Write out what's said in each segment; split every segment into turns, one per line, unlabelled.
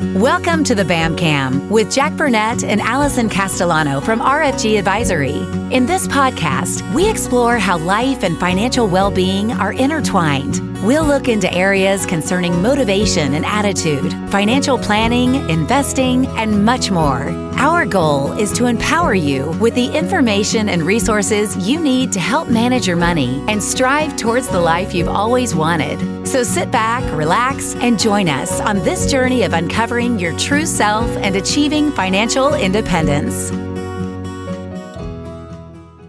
Welcome to the BAM Cam with Jack Burnett and Allison Castellano from RFG Advisory. In this podcast, we explore how life and financial well being are intertwined. We'll look into areas concerning motivation and attitude, financial planning, investing, and much more. Our goal is to empower you with the information and resources you need to help manage your money and strive towards the life you've always wanted. So sit back, relax, and join us on this journey of uncovering your true self and achieving financial independence.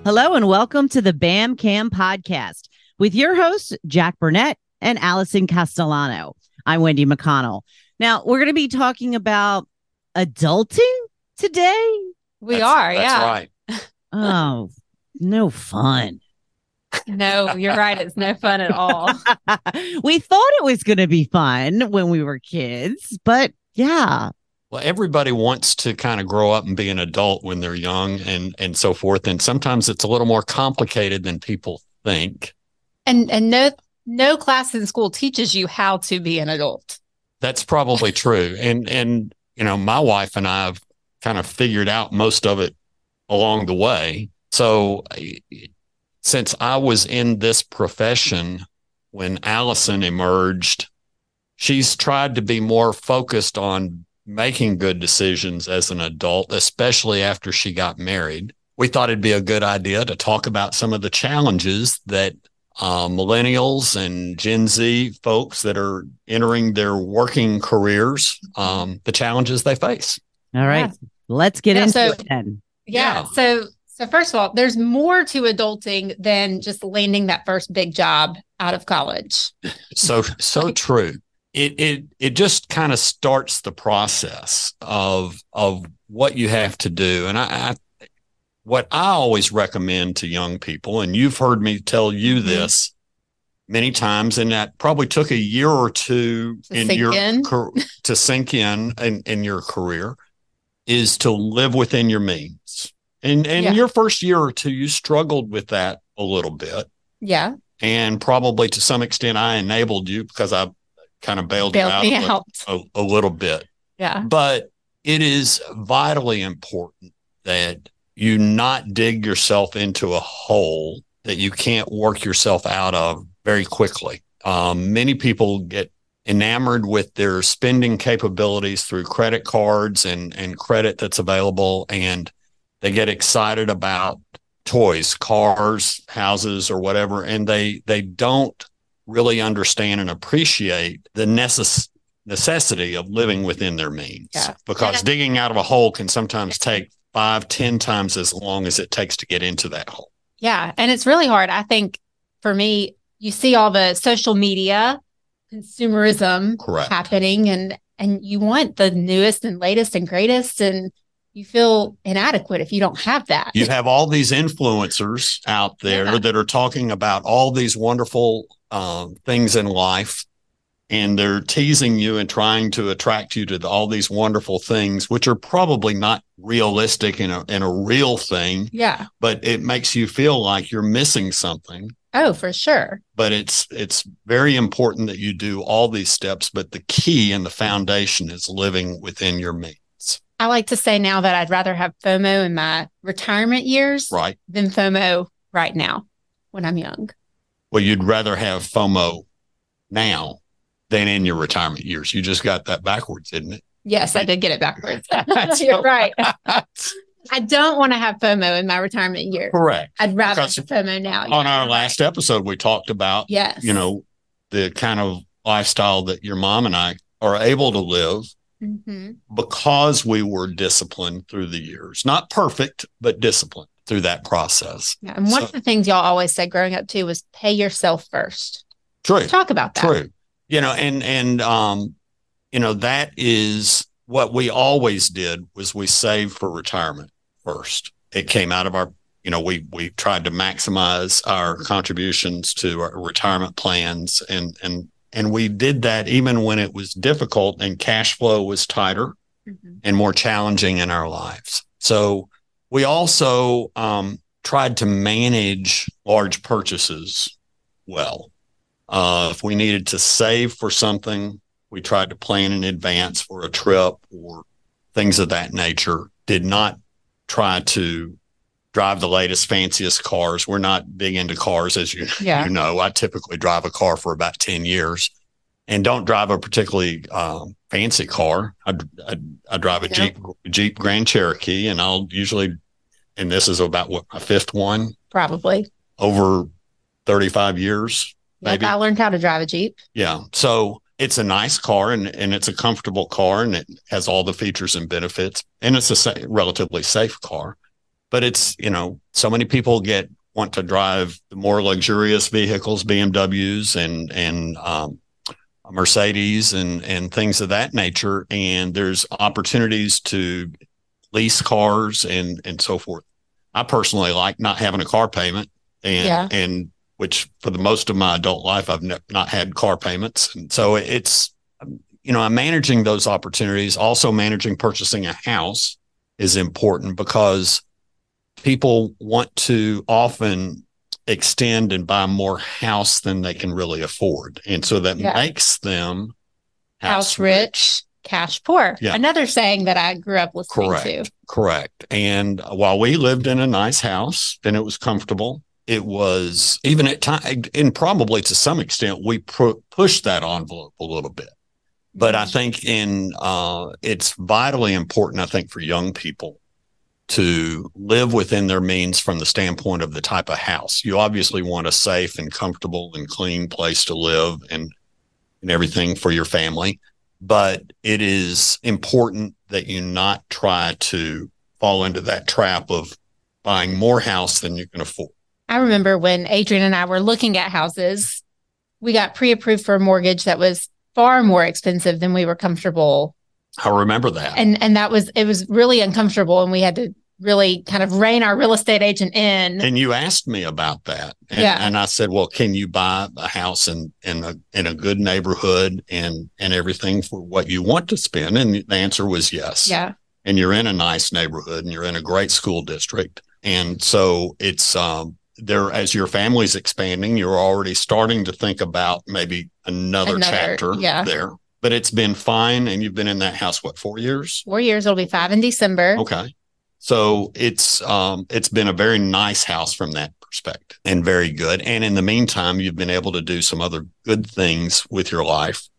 Hello, and welcome to the BAM Cam podcast with your hosts, Jack Burnett and Allison Castellano. I'm Wendy McConnell. Now, we're going to be talking about adulting today.
We
That's-
are,
That's
yeah.
right.
Oh, no fun.
No, you're right. It's no fun at all.
we thought it was going to be fun when we were kids, but yeah.
Well, everybody wants to kind of grow up and be an adult when they're young and and so forth. And sometimes it's a little more complicated than people think.
And and no no class in school teaches you how to be an adult.
That's probably true. And and you know, my wife and I have kind of figured out most of it along the way. So since I was in this profession when Allison emerged, she's tried to be more focused on making good decisions as an adult, especially after she got married. We thought it'd be a good idea to talk about some of the challenges that uh, millennials and Gen Z folks that are entering their working careers, um, the challenges they face.
All right. Let's get
Yeah,
into
so-
it then.
Yeah.
Yeah.
So so first of all, there's more to adulting than just landing that first big job out of college.
So so true. It it it just kind of starts the process of of what you have to do. And I, I what I always recommend to young people, and you've heard me tell you
Mhm.
this many times, and that probably took a year or two
To
in your
in.
car- to sink in, in in your career, is to live within your means. And and
Yeah.
your first year or two, you struggled with that a little bit
Yeah.
and probably to some extent I enabled you because I kind of bailed you
Bailed
out
me
a,
out.
a, a little bit.
Yeah.
But it is vitally important that you not dig yourself into a hole that you can't work yourself out of very quickly. Um, many people get enamored with their spending capabilities through credit cards and, and credit that's available, and they get excited about toys, cars, houses, or whatever, and they they don't really understand and appreciate the necess- necessity of living within their means.
Yeah.
Because digging out of a hole can sometimes take five, ten times as long as it takes to get into that hole.
Yeah. And it's really hard. I think for me, you see all the social media consumerism
Correct.
happening and and you want the newest and latest and greatest and you feel inadequate if you don't have that.
You have all these influencers out there
Yeah.
that are talking about all these wonderful um, things in life, and they're teasing you and trying to attract you to the, all these wonderful things, which are probably not realistic and a, and a real thing,
yeah.
but it makes you feel like you're missing something.
Oh, for sure.
But it's it's very important that you do all these steps. But the key and the foundation is living within your means,
I like to say now that I'd rather have FOMO in my retirement years
right?
than FOMO right now when I'm young.
Well, you'd rather have FOMO now than in your retirement years. You just got that backwards, didn't it?
Yes, I did get it backwards. You're right. I don't want to have FOMO in my retirement years.
Correct.
I'd rather
Because
have FOMO now.
On our last episode, we talked about,
yes,
you know, the kind of lifestyle that your mom and I are able to live
Mhm.
because we were disciplined through the years. Not perfect, but disciplined through that process.
Yeah. And one
So-
of the things y'all always said growing up too was pay yourself first.
True.
Talk about that.
True. You know, and and um, you know, that is what we always did was we saved for retirement first. It came out of our, you know, we we tried to maximize our contributions to our retirement plans and and and we did that even when it was difficult and cash flow was tighter
Mhm.
and more challenging in our lives. So we also um, tried to manage large purchases well. Uh, if we needed to save for something, We tried to plan in advance for a trip or things of that nature. Did not try to drive the latest, fanciest cars. We're not big into cars, as you,
Yeah.
you know. I typically drive a car for about 10 years and don't drive a particularly um, fancy car. I, I, I drive a
Yeah.
Jeep, Jeep Grand Cherokee, and I'll usually, and this is about what my fifth one
Probably.
over 35 years.
Yep,
Maybe.
I learned how to drive a Jeep.
Yeah. So it's a nice car and, and it's a comfortable car and it has all the features and benefits and it's a sa- relatively safe car. But it's, you know, so many people get want to drive the more luxurious vehicles, BMWs and and um, Mercedes and and things of that nature. And there's opportunities to lease cars and and so forth. I personally like not having a car payment and
Yeah.
and which for the most of my adult life I've ne- not had car payments, and so it's you know I'm managing those opportunities. Also managing purchasing a house is important because people want to often extend and buy more house than they can really afford, and so that
Yeah.
makes them
House rich, cash poor.
Yeah.
Another saying that I grew up listening
Correct.
to.
Correct. And while we lived in a nice house and it was comfortable, it was even at time, and probably to some extent, we pu- pushed that envelope a little bit. But I think in uh, it's vitally important, I think, for young people to live within their means from the standpoint of the type of house. You obviously want a safe and comfortable and clean place to live and and everything for your family but it is important that you not try to fall into that trap of buying more house than you can afford.
I remember when Adrian and I were looking at houses, we got pre approved for a mortgage that was far more expensive than we were comfortable.
I remember that.
And and that was it was really uncomfortable and we had to really kind of rein our real estate agent in.
and you asked me about that. And,
Yeah.
and I said, well, can you buy a house in, in a, in a good neighborhood and, and everything for what you want to spend? And the answer was yes.
yeah.
and you're in a nice neighborhood and you're in a great school district. And so it's um there as your family's expanding, you're already starting to think about maybe another,
Another,
chapter
yeah.
there. But it's been fine and you've been in that house what, 4 years?
Four years, it'll be five in December.
Okay. So it's um it's been a very nice house from that perspective and very good. And in the meantime, you've been able to do some other good things with your life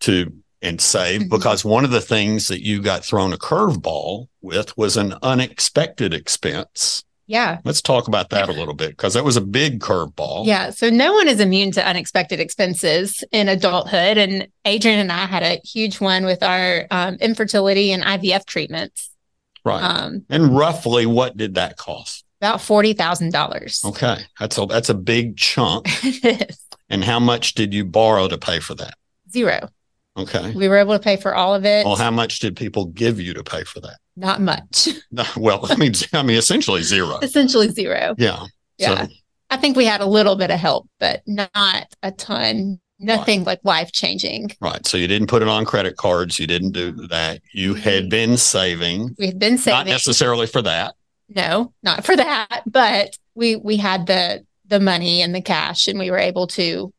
to and save
Mhm.
because one of the things that you got thrown a curveball with was an unexpected expense.
Yeah.
Let's talk about that a little bit because that was a big curveball.
Yeah. So no one is immune to unexpected expenses in adulthood. And Adrian and I had a huge one with our um, infertility and IVF treatments.
Right.
Um,
and roughly what did that cost?
about forty thousand dollars.
Okay. That's a that's a big chunk. And how much did you borrow to pay for that?
Zero.
Okay.
We were able to pay for all of it.
Well, how much did people give you to pay for that?
Not much.
No, well, I mean, I mean, essentially zero.
Essentially zero.
Yeah.
Yeah.
So,
I think we had a little bit of help, but not a ton. Nothing like life changing.
right. So you didn't put it on credit cards. You didn't do that. You had been saving,
We had been saving.
not necessarily for that.
no, not for that, but we we had the the money and the cash, and we were able to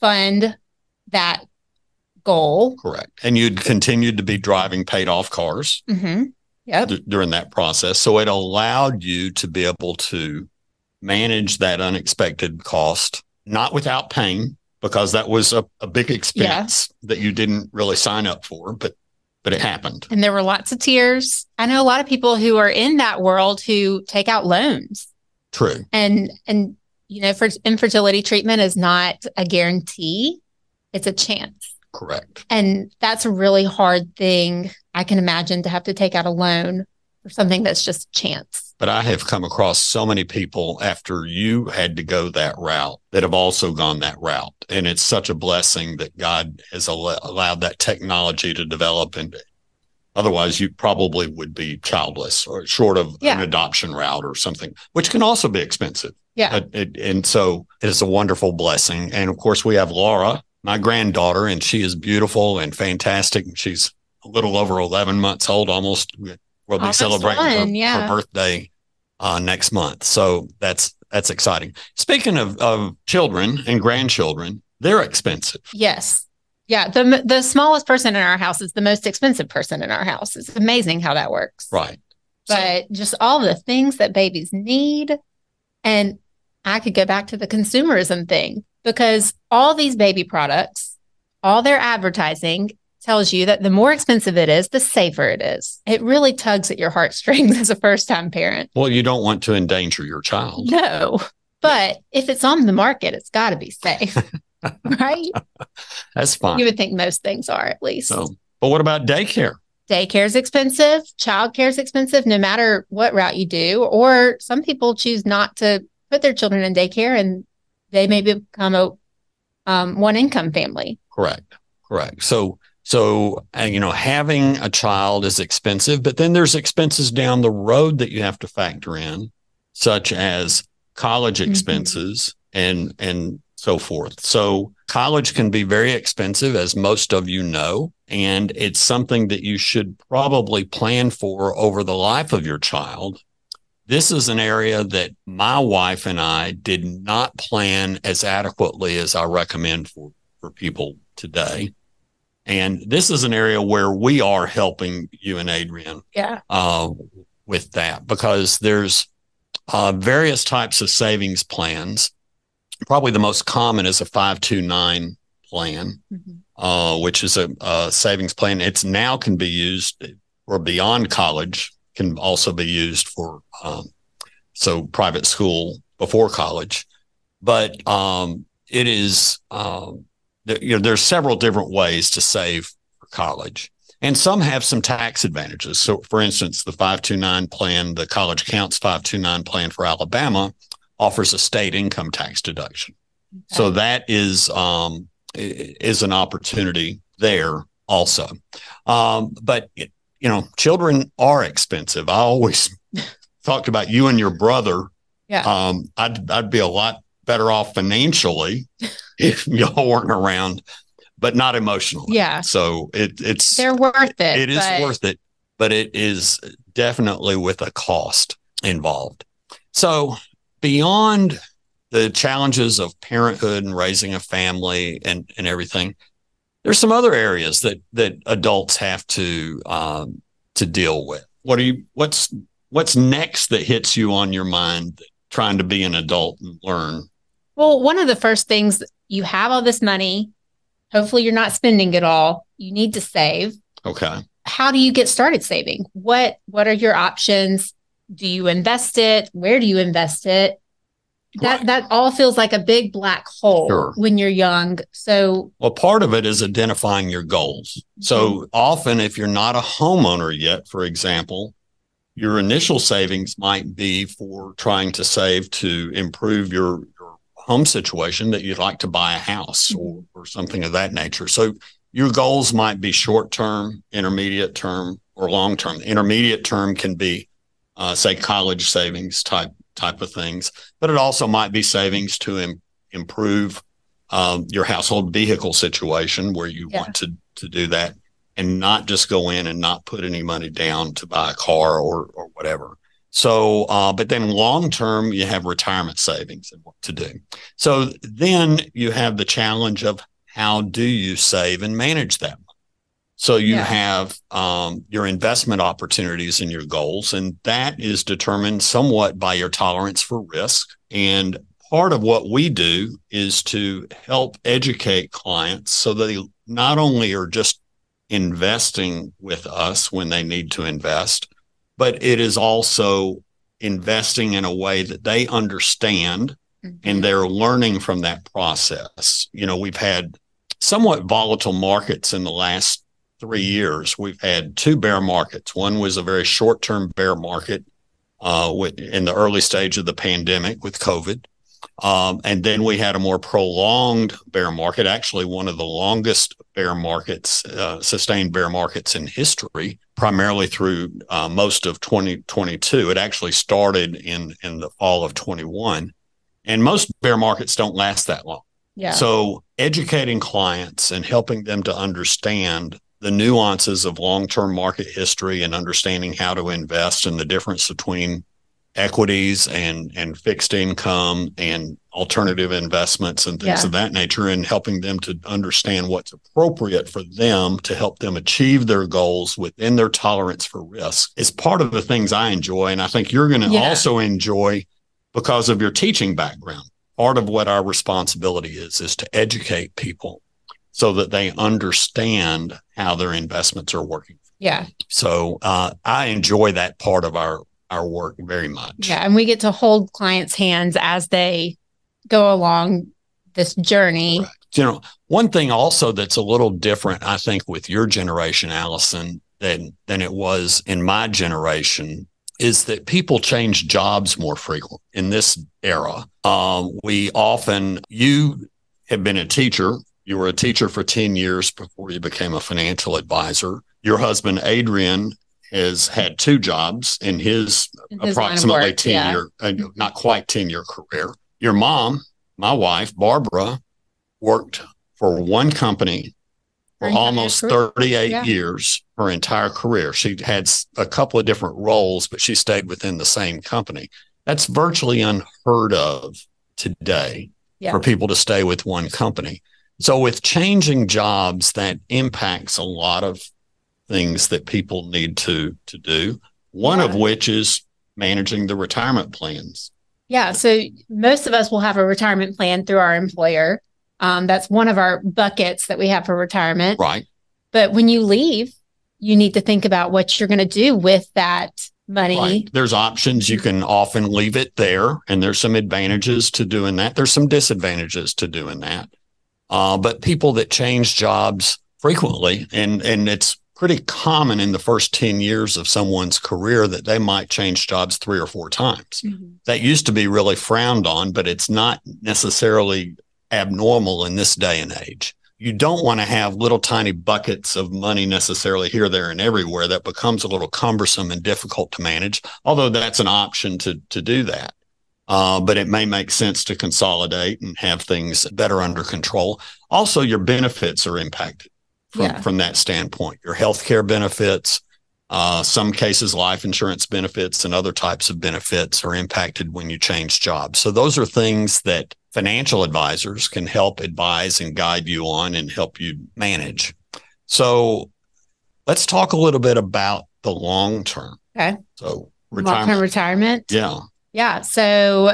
fund that goal.
Correct. And you'd continued to be driving paid off cars
Mm-hmm. Yep.
d- during that process. So it allowed you to be able to manage that unexpected cost, not without pain, because that was a, a big expense that you didn't really sign up for, but but it happened.
And there were lots of tears. I know a lot of people who are in that world who take out loans.
True.
and and you know for infertility treatment is not a guarantee it's a chance
Correct.
and that's a really hard thing i can imagine to have to take out a loan for something that's just chance
But I have come across so many people after you had to go that route that have also gone that route. And it's such a blessing that God has al- allowed that technology to develop. And otherwise, you probably would be childless or short of
Yeah.
an adoption route or something, which can also be expensive.
yeah
Uh, it- and so it is a wonderful blessing. And of course, we have Laura, my granddaughter, and she is beautiful and fantastic. She's a little over 11 months old, almost. We'll be
Almost
celebrating her,
yeah.
her birthday uh, next month. So that's that's exciting. Speaking of, of children and grandchildren, they're expensive.
yes Yeah, the the smallest person in our house is the most expensive person in our house. It's amazing how that works.
Right.
But just all the things that babies need and I could go back to the consumerism thing because all these baby products, all their advertising tells you that the more expensive it is, the safer it is. It really tugs at your heartstrings as a first time parent.
Well, you don't want to endanger your child.
No, but if it's on the market, it's got to be safe, right?
That's fine.
You would think most things are at least.
So, but what about daycare?
Daycare is expensive, childcare is expensive, no matter what route you do. Or some people choose not to put their children in daycare and they may become a um, one income family.
Correct. Correct. So, so, uh, you know, having a child is expensive, but then there's expenses down the road that you have to factor in, such as college
Mm-hmm.
expenses and, and so forth. So college can be very expensive, as most of you know, and it's something that you should probably plan for over the life of your child. This is an area that my wife and I did not plan as adequately as I recommend for, for people today. And this is an area where we are helping you and Adrian
Yeah.
uh, with that because there's uh, various types of savings plans. Probably the most common is a 529 plan,
Mhm.
uh, which is a, a savings plan. It's now can be used for beyond college, can also be used for um, so private school before college. But um, it is, um, th- you know, there's several different ways to save for college. And some have some tax advantages. So, for instance, the 529 plan, the College Counts 529 plan for Alabama offers a state income tax deduction. So that is um, is an opportunity there also. Um, but it, you know, children are expensive. I always talked about you and your brother.
Yeah.
Um, I'd I'd be a lot better off financially if y'all weren't around, but not emotionally.
Yeah.
So it it's
They're worth it.
it is
but
worth it, but it is definitely with a cost involved. So beyond the challenges of parenthood and raising a family and, and everything, there's some other areas that that adults have to um, to deal with. What are you? What's what's next that hits you on your mind? Trying to be an adult and learn.
Well, one of the first things you have all this money. Hopefully, you're not spending it all. You need to save.
Okay.
How do you get started saving? What What are your options? Do you invest it? Where do you invest it? That that all feels like a big black hole
Sure.
when you're young. So
Well, part of it is identifying your goals. So often, if you're not a homeowner yet, for example, your initial savings might be for trying to save to improve your, your home situation that you'd like to buy a house or, or something of that nature. So your goals might be short term, intermediate term, or long term. Intermediate term can be, uh, say, college savings type type of things, but it also might be savings to im- improve um, your household vehicle situation where you
Yeah.
want to to do that and not just go in and not put any money down to buy a car or or whatever. So, uh, but then long term, you have retirement savings and what to do. So then you have the challenge of how do you save and manage that? So you
Yeah.
have um, your investment opportunities and your goals, and that is determined somewhat by your tolerance for risk. And part of what we do is to help educate clients so that they not only are just investing with us when they need to invest, but it is also investing in a way that they understand and they're learning from that process. You know, we've had somewhat volatile markets in the last three years. We've had two bear markets. One was a very short term bear market uh, with, in the early stage of the pandemic with COVID. Um, and then we had a more prolonged bear market, actually, one of the longest bear markets, uh, sustained bear markets in history, primarily through uh, most of 2022. It actually started in, in the fall of 21. And most bear markets don't last that long.
yeah.
So, educating clients and helping them to understand the nuances of long term market history and understanding how to invest and the difference between equities and and fixed income and alternative investments and things
Yeah.
of that nature and helping them to understand what's appropriate for them to help them achieve their goals within their tolerance for risk is part of the things I enjoy and I think you're going to
Yeah.
also enjoy because of your teaching background part of what our responsibility is is to educate people so that they understand how their investments are working
Yeah.
so uh, I enjoy that part of our our work very much.
Yeah. And we get to hold clients' hands as they go along this journey.
Correct. You know, one thing also that's a little different, I think, with your generation, Allison, than than it was in my generation, is that people change jobs more frequent in this era. Um, we often, you have been a teacher. You were a teacher for 10 years before you became a financial advisor. Your husband, Adrian, has had two jobs in his
in his
approximately
work.
10
Yeah.
year, uh, not quite 10 year career. Your mom, my wife, Barbara, worked for one company for almost 38
Yeah.
years, her entire career. She had a couple of different roles, but she stayed within the same company. That's virtually unheard of today
Yeah.
for people to stay with one company. So, with changing jobs, that impacts a lot of things that people need to to do. One of which is managing the retirement plans.
Yeah. So most of us will have a retirement plan through our employer. Um, that's one of our buckets that we have for retirement.
Right.
But when you leave, you need to think about what you're going to do with that money.
Right. There's options. You can often leave it there, and there's some advantages to doing that. There's some disadvantages to doing that. Uh, but people that change jobs frequently, and and it's pretty common in the first 10 years of someone's career that they might change jobs three or four times.
Mhm.
That used to be really frowned on, but it's not necessarily abnormal in this day and age. You don't want to have little tiny buckets of money necessarily here, there, and everywhere. That becomes a little cumbersome and difficult to manage, although that's an option to, to do that. Uh, but it may make sense to consolidate and have things better under control. Also, your benefits are impacted from,
Yeah.
from that standpoint. Your healthcare benefits, uh, some cases, life insurance benefits and other types of benefits are impacted when you change jobs. So those are things that financial advisors can help advise and guide you on and help you manage. So let's talk a little bit about the long term.
Okay.
So
Long-term
retirement.
retirement.
Yeah.
Yeah. So,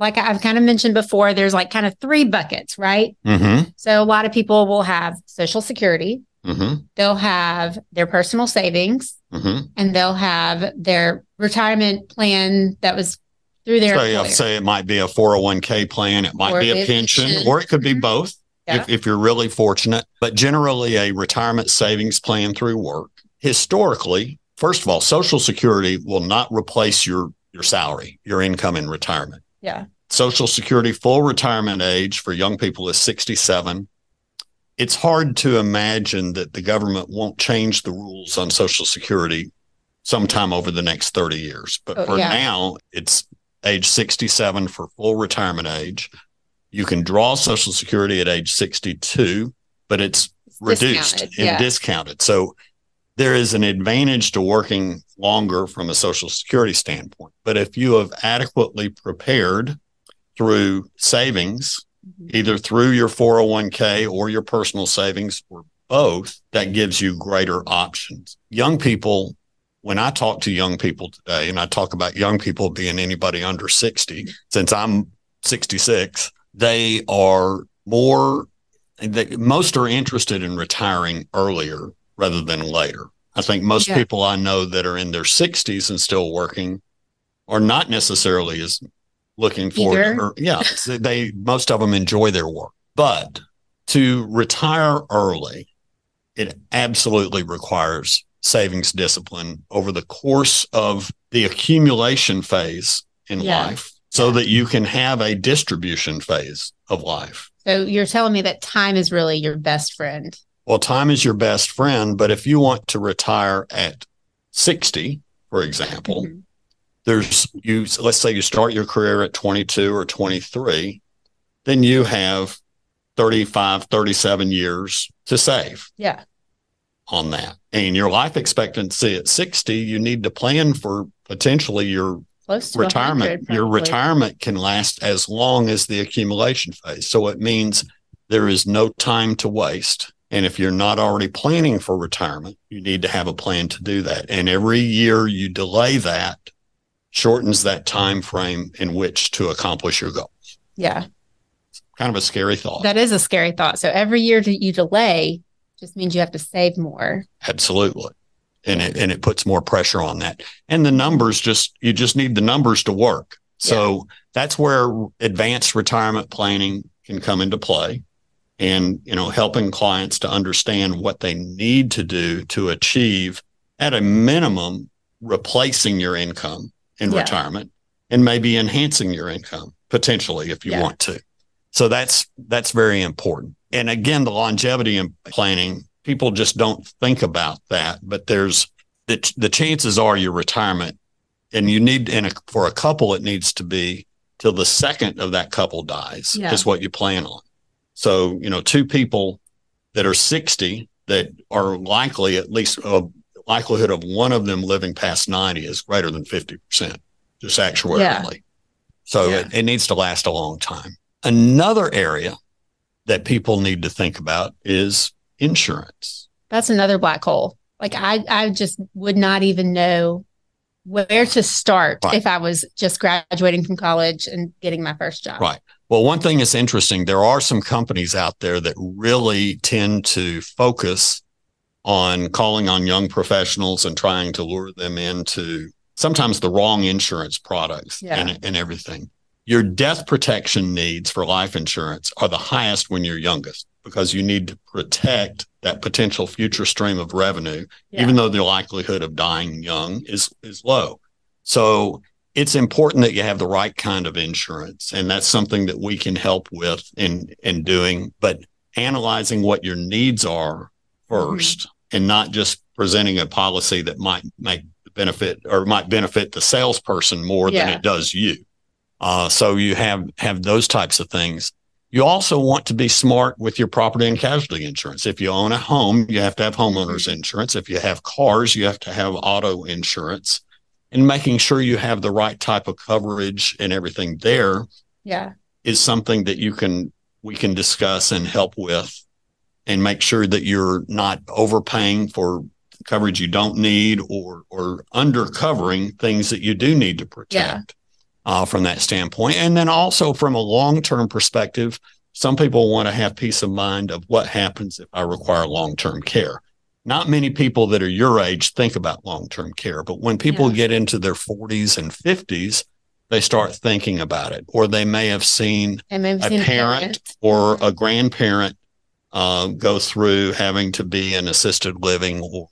like I've kind of mentioned before, there's like kind of three buckets, right?
Mm-hmm.
So, a lot of people will have Social Security,
Mm-hmm.
they'll have their personal savings,
Mm-hmm.
and they'll have their retirement plan that was through their
So yeah,
employer.
say it might be a 401k plan, it might
Or
be
a
pension,
pension.
or it could be
Mhm.
both
Yeah.
if, if you're really fortunate. But generally, a retirement savings plan through work. Historically, first of all, Social Security will not replace your your salary, your income in retirement.
yeah.
Social Security full retirement age for young people is 67. It's hard to imagine that the government won't change the rules on Social Security sometime over the next 30 years. But
Oh,
for
yeah.
now, it's age 67 for full retirement age. You can draw Social Security at age 62, but it's reduced
discounted,
and
yeah.
discounted. So there is an advantage to working longer from a social security standpoint. But if you have adequately prepared through savings,
Mhm.
either through your 401k or your personal savings or both, that gives you greater options. Young people, when I talk to young people today, and I talk about young people being anybody under 60, since I'm 66, they are more, they, most are interested in retiring earlier rather than later. I think most
Yeah.
people I know that are in their 60s and still working are not necessarily as looking
for
Or, yeah, they most of them enjoy their work, but to retire early, it absolutely requires savings discipline over the course of the accumulation phase in
Yeah.
life, so that you can have a distribution phase of life.
So, you're telling me that time is really your best friend.
Well, time is your best friend, but if you want to retire at 60, for example,
Mhm.
there's you let's say you start your career at 22 or 23, then you have 35, 37 years to save
Yeah.
on that. And your life expectancy at 60, you need to plan for potentially your retirement your retirement can last as long as the accumulation phase so it means there is no time to waste and if you're not already planning for retirement you need to have a plan to do that. And every year you delay that shortens that time frame in which to accomplish your goal
Yeah,
kind of a scary thought.
That is a scary thought. So every year that you delay just means you have to save more.
absolutely. And it and it puts more pressure on that. And the numbers just you just need the numbers to work. So that's where advanced retirement planning can come into play and you know helping clients to understand what they need to do to achieve at a minimum replacing your income in
Yeah.
retirement and maybe enhancing your income potentially if you
Yeah.
want to so that's that's very important and again the longevity in planning people just don't think about that but there's the, the chances are your retirement and you need and for a couple it needs to be till the second of that couple dies
Yeah.
is what you plan on so you know two people that are 60 that are likely at least a likelihood of one of them living past 90 is greater than 50% just actuarially so
Yeah.
it, it needs to last a long time another area that people need to think about is insurance
That's another black hole. Like I, I just would not even know where to start
Right.
if I was just graduating from college and getting my first job.
Right. Well, one thing that's interesting, there are some companies out there that really tend to focus on calling on young professionals and trying to lure them into sometimes the wrong insurance products
Yeah.
and, and everything. Your death protection needs for life insurance are the highest when you're youngest because you need to protect that potential future stream of revenue
Yeah.
even though the likelihood of dying young is is low. So it's important that you have the right kind of insurance, and that's something that we can help with in in doing. But analyzing what your needs are 1st and not just presenting a policy that might make benefit or might benefit the salesperson more than it does you. Uh, so you have have those types of things. You also want to be smart with your property and casualty insurance. If you own a home, you have to have homeowners insurance. If you have cars, you have to have auto insurance. And making sure you have the right type of coverage and everything there
Yeah.
is something that you can we can discuss and help with and make sure that you're not overpaying for coverage you don't need or or undercovering things that you do need to protect uh, from that standpoint. And then also from a long-term perspective some people want to have peace of mind of what happens if i require long-term care not many people that are your age think about long-term care but when people
Yeah.
get into their 40s and 50s they start thinking about it or they may have seen a
seen
parent or a grandparent uh, go through having to be in assisted living or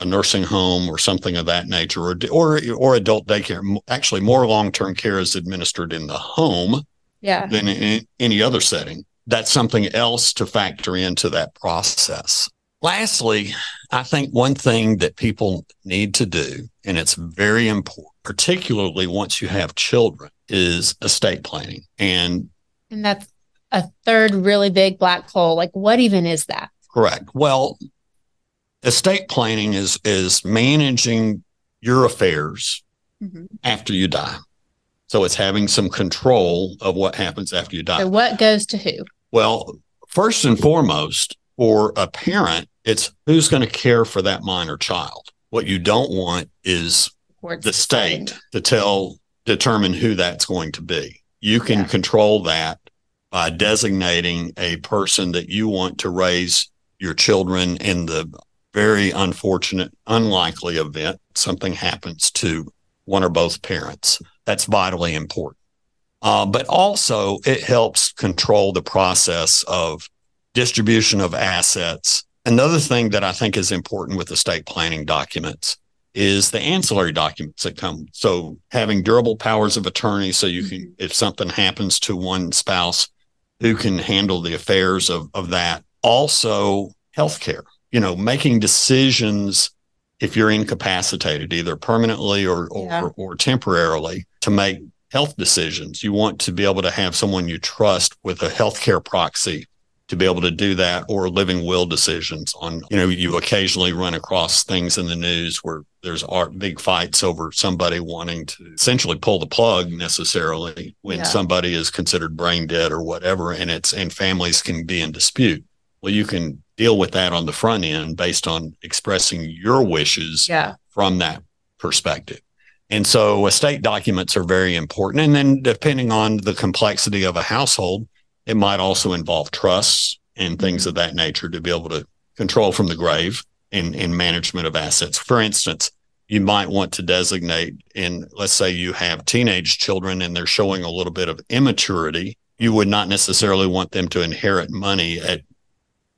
a nursing home or something of that nature, or or or adult daycare. Actually, more long term care is administered in the home
Yeah.
than in any other setting. That's something else to factor into that process. Lastly, I think one thing that people need to do, and it's very important, particularly once you have children, is estate planning. And
And that's a third really big black hole. Like, what even is that?
Correct. Well, estate planning is is managing your affairs
Mhm.
after you die. So it's having some control of what happens after you die.
So, what goes to who?
well, first and foremost, for a parent, it's who's going to care for that minor child. What you don't want is the state to tell determine who that's going to be. You can
Yeah.
control that by designating a person that you want to raise your children in the very unfortunate, unlikely event something happens to one or both parents. That's vitally important. Uh, but also, it helps control the process of distribution of assets. Another thing that I think is important with estate planning documents is the ancillary documents that come. So having durable powers of attorney, so you can, if something happens to one spouse, who can handle the affairs of, of that. Also, healthcare, you know, making decisions if you're incapacitated, either permanently or, or,
Yeah.
or temporarily to make health decisions. You want to be able to have someone you trust with a healthcare proxy to be able to do that or living will decisions on, you know, you occasionally run across things in the news where there's big fights over somebody wanting to essentially pull the plug necessarily when yeah. somebody is considered brain dead or whatever. And it's, and families can be in dispute. Well, you can deal with that on the front end based on expressing your wishes
yeah.
from that perspective. And so estate documents are very important. And then depending on the complexity of a household, it might also involve trusts and things mm-hmm. of that nature to be able to control from the grave and, in management of assets. For instance, you might want to designate in, let's say you have teenage children and they're showing a little bit of immaturity. You would not necessarily want them to inherit money at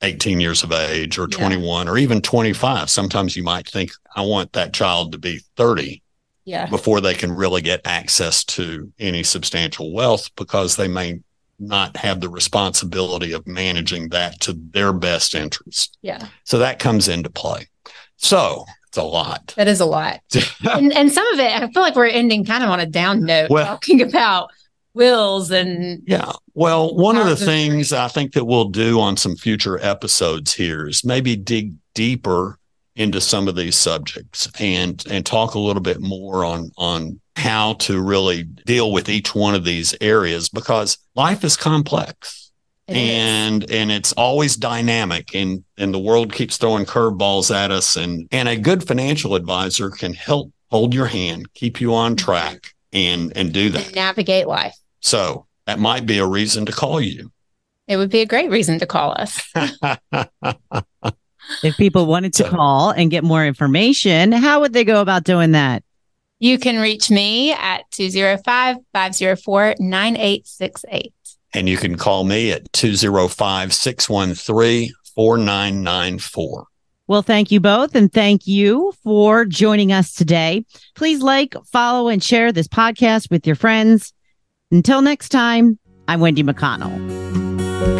18 years of age or 21 yeah. or even 25. Sometimes you might think, I want that child to be 30
yeah.
before they can really get access to any substantial wealth because they may not have the responsibility of managing that to their best interest.
Yeah.
So that comes into play. So it's a lot.
That is a lot. and, and some of it, I feel like we're ending kind of on a down note, well, talking about wills and
yeah well one of the things i think that we'll do on some future episodes here is maybe dig deeper into some of these subjects and and talk a little bit more on on how to really deal with each one of these areas because life is complex. It and is. and it's always dynamic and and the world keeps throwing curveballs at us and and a good financial advisor can help hold your hand keep you on track and and do that.
And navigate life.
So that might be a reason to call you.
It would be a great reason to call us
if people wanted to call and get more information how would they go about doing that
you can reach me at 205 504 9868.
And you can call me at 205 613 4994.
Well, thank you both. And thank you for joining us today. Please like, follow, and share this podcast with your friends. Until next time, I'm Wendy McConnell.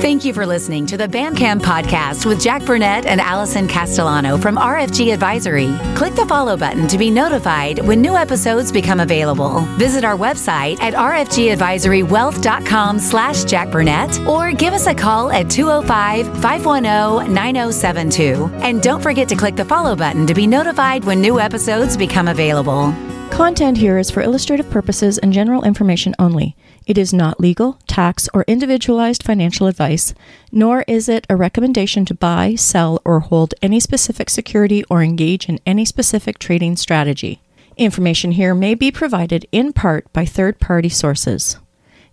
Thank you for listening to the BAMCAM podcast with Jack Burnett and Allison Castellano from RFG Advisory. Click the follow button to be notified when new episodes become available. Visit our website at rfgadvisorywealth.com slash Jack Burnett or give us a call at 205-510-9072. And don't forget to click the follow button to be notified when new episodes become available.
Content here is for illustrative purposes and general information only. It is not legal, tax, or individualized financial advice, nor is it a recommendation to buy, sell, or hold any specific security or engage in any specific trading strategy. Information here may be provided in part by third party sources.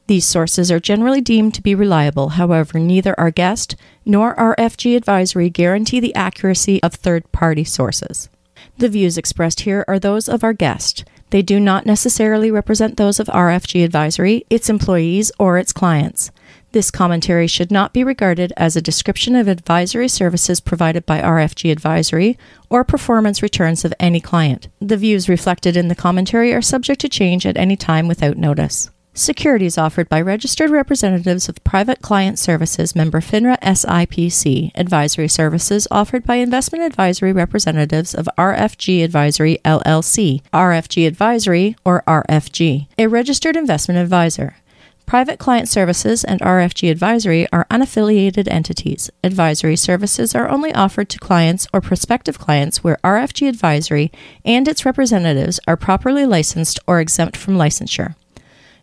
These sources are generally deemed to be reliable, however, neither our guest nor RFG advisory guarantee the accuracy of third party sources. The views expressed here are those of our guest. They do not necessarily represent those of RFG Advisory, its employees, or its clients. This commentary should not be regarded as a description of advisory services provided by RFG Advisory or performance returns of any client. The views reflected in the commentary are subject to change at any time without notice. Securities offered by registered representatives of Private Client Services member FINRA SIPC. Advisory services offered by investment advisory representatives of RFG Advisory LLC. RFG Advisory or RFG, a registered investment advisor. Private Client Services and RFG Advisory are unaffiliated entities. Advisory services are only offered to clients or prospective clients where RFG Advisory and its representatives are properly licensed or exempt from licensure.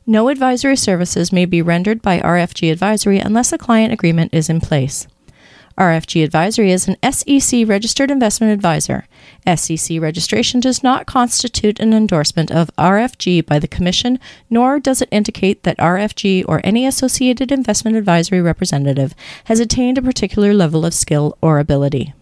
No advisory services may be rendered by RFG Advisory unless a client agreement is in place. RFG Advisory is an SEC registered investment advisor. SEC registration does not constitute an endorsement of RFG by the Commission, nor does it indicate that RFG or any associated investment advisory representative has attained a particular level of skill or ability.